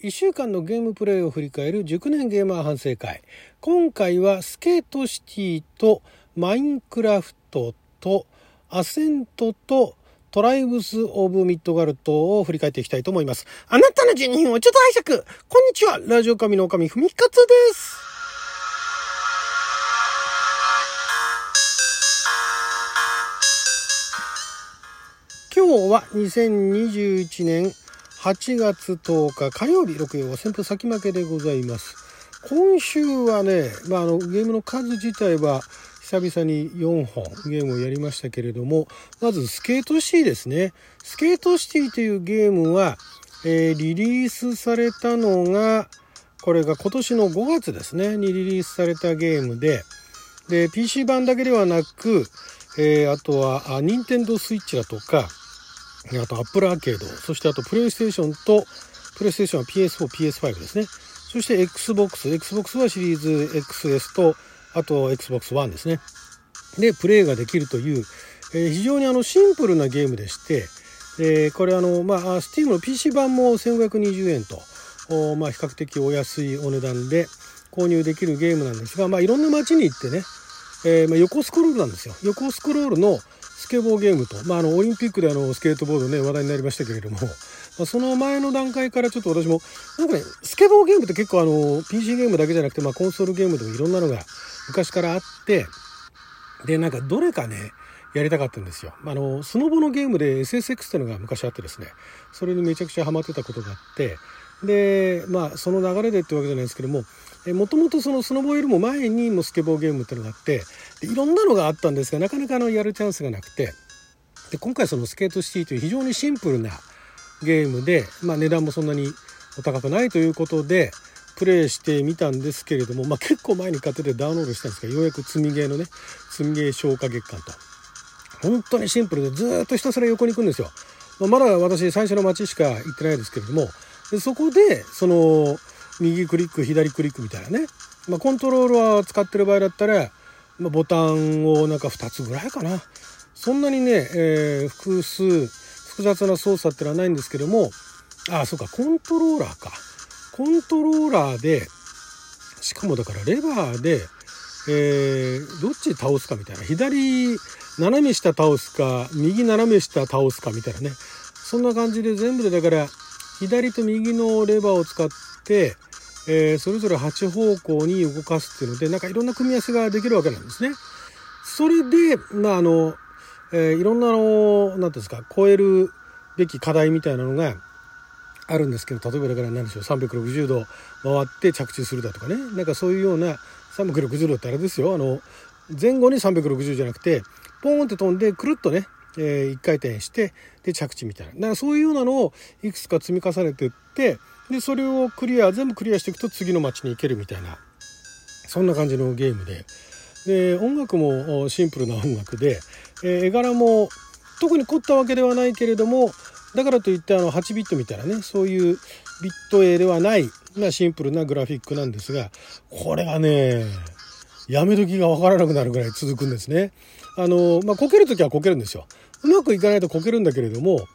1週間のゲームプレイを振り返る熟年ゲーマー反省会。今回はスケートシティとマインクラフトとアセントとトライブス・オブ・ミッドガルトを振り返っていきたいと思います。あなたの12分をちょっと拝借。こんにちは。ラジオ神の神ふみかつです。今日は2021年8月10日火曜日6曜は旋風先負けでございます。今週はね、まあ、あのゲームの数自体は久々に4本ゲームをやりましたけれどもまずスケートシティですね。スケートシティというゲームは、えー、リリースされたのがこれが今年の5月ですね。にリリースされたゲームで。で PC 版だけではなく、えー、あとは任天堂スイッチだとかあと Apple アーケード、そしてあとプレイステーションと、プレイステーションは PS4、PS5 ですね。そして Xbox、Xbox はシリーズ XS と、あと Xbox One ですね。で、プレイができるという、えー、非常にあのシンプルなゲームでして、えー、これあの、まあ、Steam の PC 版も1520円と、おまあ、比較的お安いお値段で購入できるゲームなんですが、まあ、いろんな街に行ってね、えーまあ、横スクロールなんですよ。横スクロールのスケボーゲームと、まあ、あのオリンピックであのスケートボードね話題になりましたけれども、まあ、その前の段階からちょっと私もなんかねスケボーゲームって結構あの PC ゲームだけじゃなくて、まあ、コンソールゲームでもいろんなのが昔からあってでなんかどれかねやりたかったんですよ。あのスノボのゲームで SSX っていうのが昔あってですね。それにめちゃくちゃハマってたことがあってでまあその流れでってわけじゃないですけどももともとそのスノボよりも前にもスケボーゲームっていうのがあっていろんなのがあったんですがなかなかあのやるチャンスがなくてで今回そのスケートシティという非常にシンプルなゲームで、まあ、値段もそんなにお高くないということでプレイしてみたんですけれども、まあ、結構前に買っててダウンロードしたんですがようやく積みゲーのね積みゲー消化月間と本当にシンプルでずっとひたすら横に行くんですよ。まあ、まだ私最初の街しか行ってないですけれどもでそこでその右クリック左クリックみたいなね、まあ、コントロールは使ってる場合だったら、まあ、ボタンをなんか2つぐらいかな。そんなにね、えー、複数複雑な操作ってのはないんですけどもああそうかコントローラーか。コントローラーでしかもだからレバーで、えー、どっち倒すかみたいな。左斜め下倒すか右斜め下倒すかみたいなね。そんな感じで全部でだから左と右のレバーを使って、えー、それぞれ8方向に動かすっていうのでなんかいろんな組み合わせができるわけなんですね。それでまああの、えー、いろんなの何ていうんですか超えるべき課題みたいなのがあるんですけど例えばだから何でしょう360度回って着地するだとかねなんかそういうような360度ってあれですよあの前後に360じゃなくてポーンって飛んでくるっとね、えー、1回転してで着地みたいなだからそういうようなのをいくつか積み重ねてってでそれをクリア全部クリアしていくと次の街に行けるみたいなそんな感じのゲームでで音楽もシンプルな音楽で、えー、絵柄も特に凝ったわけではないけれどもだからといってあの8ビットみたいなねそういうビット絵ではないなシンプルなグラフィックなんですがこれがねやめ時が分からなくなるぐらい続くんですね。あのまあ、こける時はこけるんですよ。うまくいかないとこけるんだけれども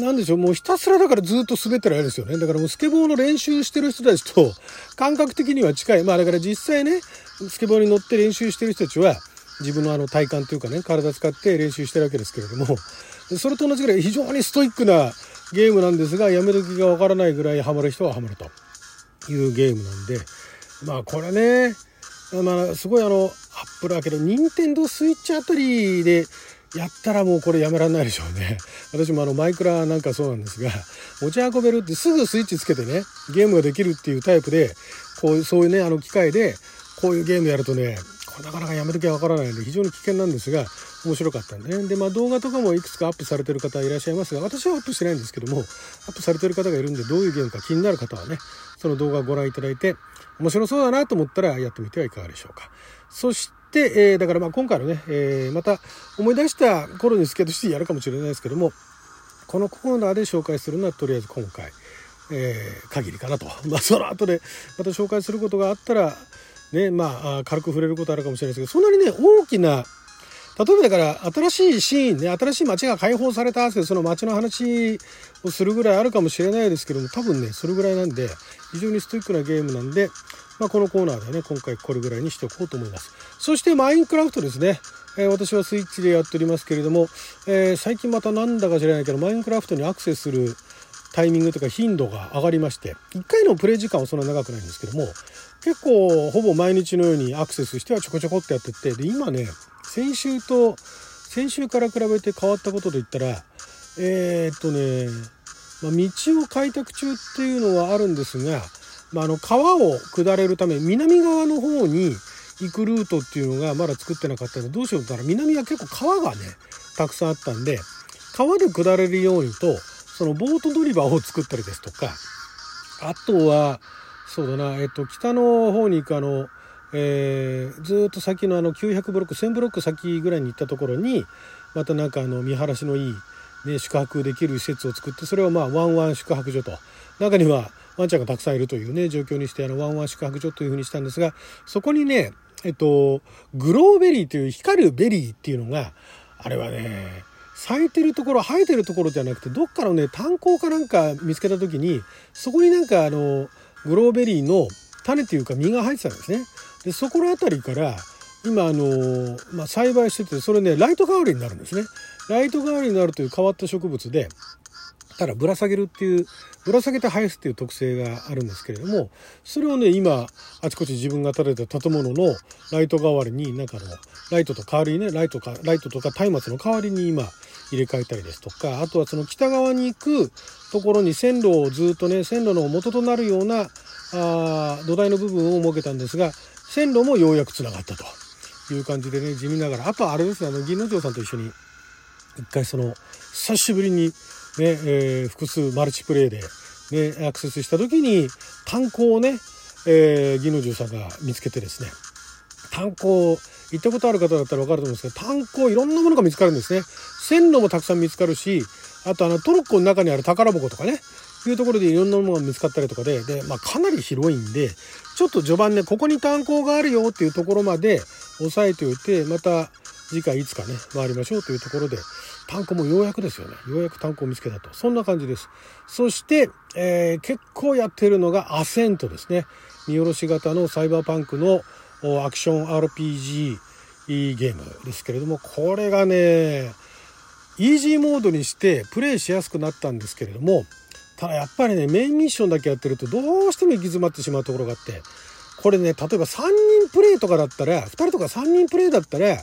なんでしょう、もうひたすらだからずっと滑ってるわけですよね。だからもうスケボーの練習してる人たちと感覚的には近い。まあだから実際ね、スケボーに乗って練習してる人たちは自分のあの体幹というかね、体使って練習してるわけですけれども、それと同じぐらい非常にストイックなゲームなんですが、やめ時がわからないぐらいハマる人はハマるというゲームなんで、まあこれね、まあすごいあの、アップルだけど、任天堂スイッチあたりでやったらもうこれやめられないでしょうね。私もあのマイクラなんかそうなんですが、持ち運べるってすぐスイッチつけてね、ゲームができるっていうタイプで、こういうそういうね、あの機械で、こういうゲームやるとね、これなかなかやめときゃわからないんで非常に危険なんですが、面白かったんでね。で、まあ動画とかもいくつかアップされてる方いらっしゃいますが、私はアップしてないんですけども、アップされてる方がいるんで、どういうゲームか気になる方はね、その動画をご覧いただいて、面白そうだなと思ったらやってみてはいかがでしょうか。そして、えー、だからまあ今回のね、えー、また思い出した頃にスケートシティやるかもしれないですけども、このコーナーで紹介するのはとりあえず今回、えー、限りかなと。まあその後でまた紹介することがあったら、ね、まあ軽く触れることあるかもしれないですけど、そんなにね、大きな例えばだから新しいシーンね新しい街が開放されたってその街の話をするぐらいあるかもしれないですけども多分ねそれぐらいなんで非常にストイックなゲームなんで、まあ、このコーナーではね今回これぐらいにしておこうと思います。そしてマインクラフトですね、えー、私はスイッチでやっておりますけれども、えー、最近またなんだか知らないけどマインクラフトにアクセスするタイミングとか頻度が上がりまして1回のプレイ時間はそんな長くないんですけども結構ほぼ毎日のようにアクセスしてはちょこちょこってやってってで今ね先週と先週から比べて変わったことで言ったらえー、っとね、ま、道を開拓中っていうのはあるんですが、まあ、あの川を下れるため南側の方に行くルートっていうのがまだ作ってなかったのでどうしようとったら南は結構川がねたくさんあったんで川で下れるようにとそのボート乗り場を作ったりですとかあとはそうだなえっと北の方に行くあのえー、ずっと先のあの900ブロック1000ブロック先ぐらいに行ったところにまたなんかあの見晴らしのいい、ね、宿泊できる施設を作ってそれをまあワンワン宿泊所と中にはワンちゃんがたくさんいるというね状況にしてあのワンワン宿泊所というふうにしたんですがそこにねえっとグローベリーという光るベリーっていうのがあれはね咲いてるところ生えてるところじゃなくてどっかのね炭鉱かなんか見つけた時にそこになんかあのグローベリーの種っていうか実が入ってたんですね。でそこの辺りから今あの、まあ、栽培しててそれねライト代わりになるんですね。ライト代わりになるという変わった植物でただぶら下げるっていうぶら下げて生やすっていう特性があるんですけれどもそれをね今あちこち自分が建てた建物のライト代わりになんかのライトと代わりにねライトかライトとか松明の代わりに今入れ替えたりですとかあとはその北側に行くところに線路をずっとね線路の元となるようなあ土台の部分を設けたんですが線路もようやくつながったと。いう感じでね地味ながら。あとあれですねあの銀之丞さんと一緒に一回その久しぶりにね、えー、複数マルチプレイで、ね、アクセスした時に炭鉱をね、えー、銀之丞さんが見つけてですね。炭鉱行ったことある方だったら分かると思うんですけど炭鉱いろんなものが見つかるんですね。線路もたくさん見つかるしあとあのトロッコの中にある宝箱とかねいうところでいろんなものが見つかったりとかでで、まあ、かなり広いんでちょっと序盤ねここに炭鉱があるよっていうところまで押さえておいてまた次回いつかね回りましょうというところで炭鉱もようやくですよね。ようやく炭鉱を見つけたと。そんな感じです。そして、えー、結構やってるのがアセントですね。見下ろし型のサイバーパンクのアクション RPG ゲームですけれどもこれがねイージーモードにしてプレイしやすくなったんですけれどもただやっぱりねメインミッションだけやってるとどうしても行き詰まってしまうところがあってこれね例えば3人プレイとかだったら2人とか3人プレイだったら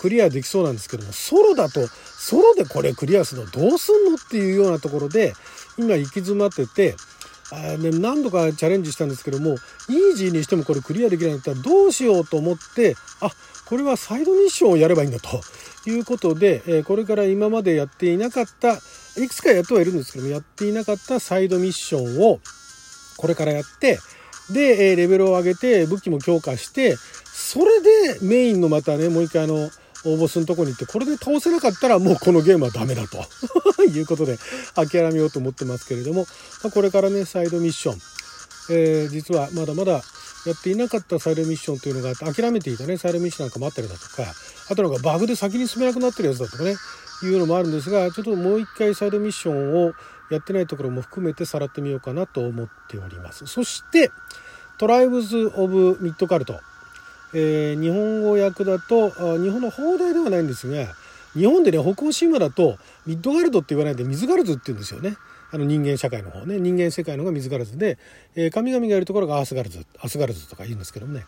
クリアできそうなんですけどもソロだとソロでこれクリアするのどうすんのっていうようなところで今行き詰まっててあね、何度かチャレンジしたんですけどもイージーにしてもこれクリアできないんだったらどうしようと思ってあこれはサイドミッションをやればいいんだということで、えこれから今までやっていなかったいくつかやってはいるんですけどもやっていなかったサイドミッションをこれからやってで、レベルを上げて武器も強化してそれでメインのまたねもう一回あの大ボスのとこに行ってこれで倒せなかったらもうこのゲームはダメだと。いうことで諦めようと思ってますけれども、まこれからねサイドミッション、えー、実はまだまだやっていなかったサイドミッションというのがあって諦めていたねサイドミッションなんかもあったりだとかあとなんかバグで先に進めなくなってるやつだとかねいうのもあるんですがちょっともう一回サイドミッションをやってないところも含めてさらってみようかなと思っております。そしてトライブズ・オブ・ミッドカルト、えー、日本語訳だと日本の放題ではないんですが日本でね北欧神話だとミッドガルドって言わないで水ガルズって言うんですよね。あの人間社会の方ね。人間世界の方がミズガルズで、えー、神々がいるところがアースガルズアスガルズとか言うんですけどもね。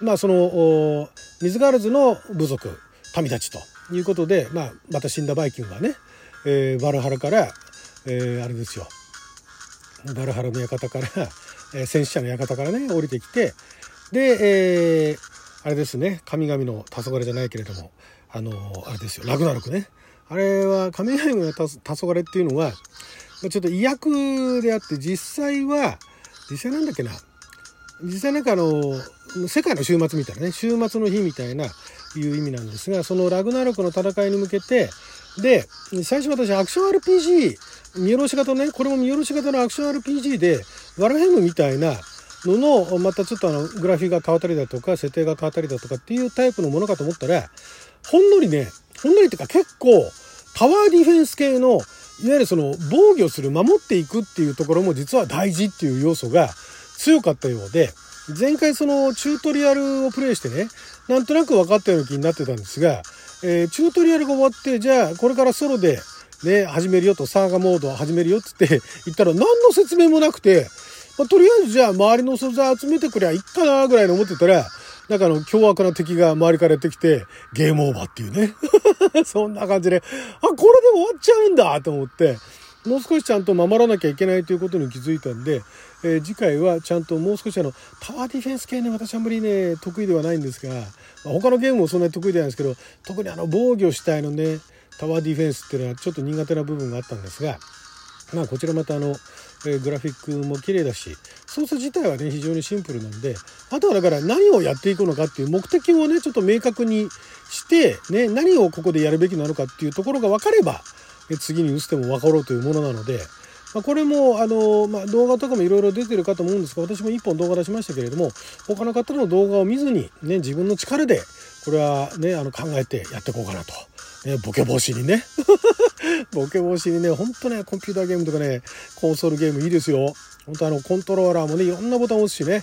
まあそのミズガルズの部族民たちと。いうことで、まあ、また死んだバイキングがね、えー、バルハラから、えー、あれですよ。バルハラの館から、えー、戦死者の館からね降りてきてで、えー、あれですね神々の黄昏じゃないけれどもあのあれですよラグナロクね。あれは神々の黄昏っていうのはちょっと意訳であって実際は実際なんだっけな。実際なんかあの世界の週末みたいなね週末の日みたいないう意味なんですがそのラグナロクの戦いに向けてで最初私アクション RPG 見下ろし型ねこれも見下ろし型のアクション RPG でワルヘムみたいなののまたちょっとあのグラフィーが変わったりだとか設定が変わったりだとかっていうタイプのものかと思ったらほんのりね、ほんのりっていうか結構、タワーディフェンス系の、いわゆるその防御する、守っていくっていうところも実は大事っていう要素が強かったようで、前回そのチュートリアルをプレイしてね、なんとなく分かったような気になってたんですが、えー、チュートリアルが終わって、じゃあこれからソロでね、始めるよと、サーガモード始めるよっつって言ったら何の説明もなくて、まあ、とりあえずじゃあ周りの素材集めてくりゃいっかなぐらいの思ってたら、なんかあの、凶悪な敵が周りからやってきて、ゲームオーバーっていうね。そんな感じで、あ、これで終わっちゃうんだと思って、もう少しちゃんと守らなきゃいけないということに気づいたんで、えー、次回はちゃんともう少しあの、タワーディフェンス系ね、私あんまりね、得意ではないんですが、まあ、他のゲームもそんなに得意ではないんですけど、特にあの、防御したいのね、タワーディフェンスっていうのはちょっと苦手な部分があったんですが、まあこちらまたあの、えグラフィックも綺麗だし、操作自体はね、非常にシンプルなんで、あとはだから何をやっていくのかっていう目的をね、ちょっと明確にして、ね、何をここでやるべきなのかっていうところが分かれば、次に打つても分かろうというものなので、まあ、これも、あの、まあ、動画とかもいろいろ出てるかと思うんですが、私も1本動画出しましたけれども、他の方の動画を見ずに、ね、自分の力で、これはね、あの、考えてやっていこうかなと。ね、ボケ防止にね。ボケ防止にね、ほんとね、コンピューターゲームとかね、コンソールゲームいいですよ。本当あの、コントローラーもね、いろんなボタンを押すしね。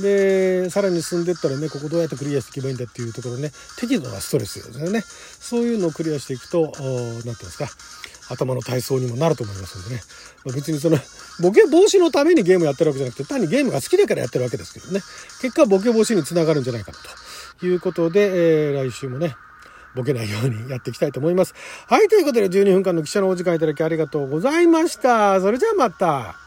で、さらに進んでったらね、ここどうやってクリアしていけばいいんだっていうところね、適度なストレスですよね。そういうのをクリアしていくと、何て言うんですか、頭の体操にもなると思いますんでね。まあ、別にその、ボケ防止のためにゲームやってるわけじゃなくて、単にゲームが好きだからやってるわけですけどね。結果、ボケ防止につながるんじゃないかなということで、えー、来週もね、ボケないようにやっていきたいと思います。はい、ということで12分間の記者のお時間いただきありがとうございました。それじゃあまた。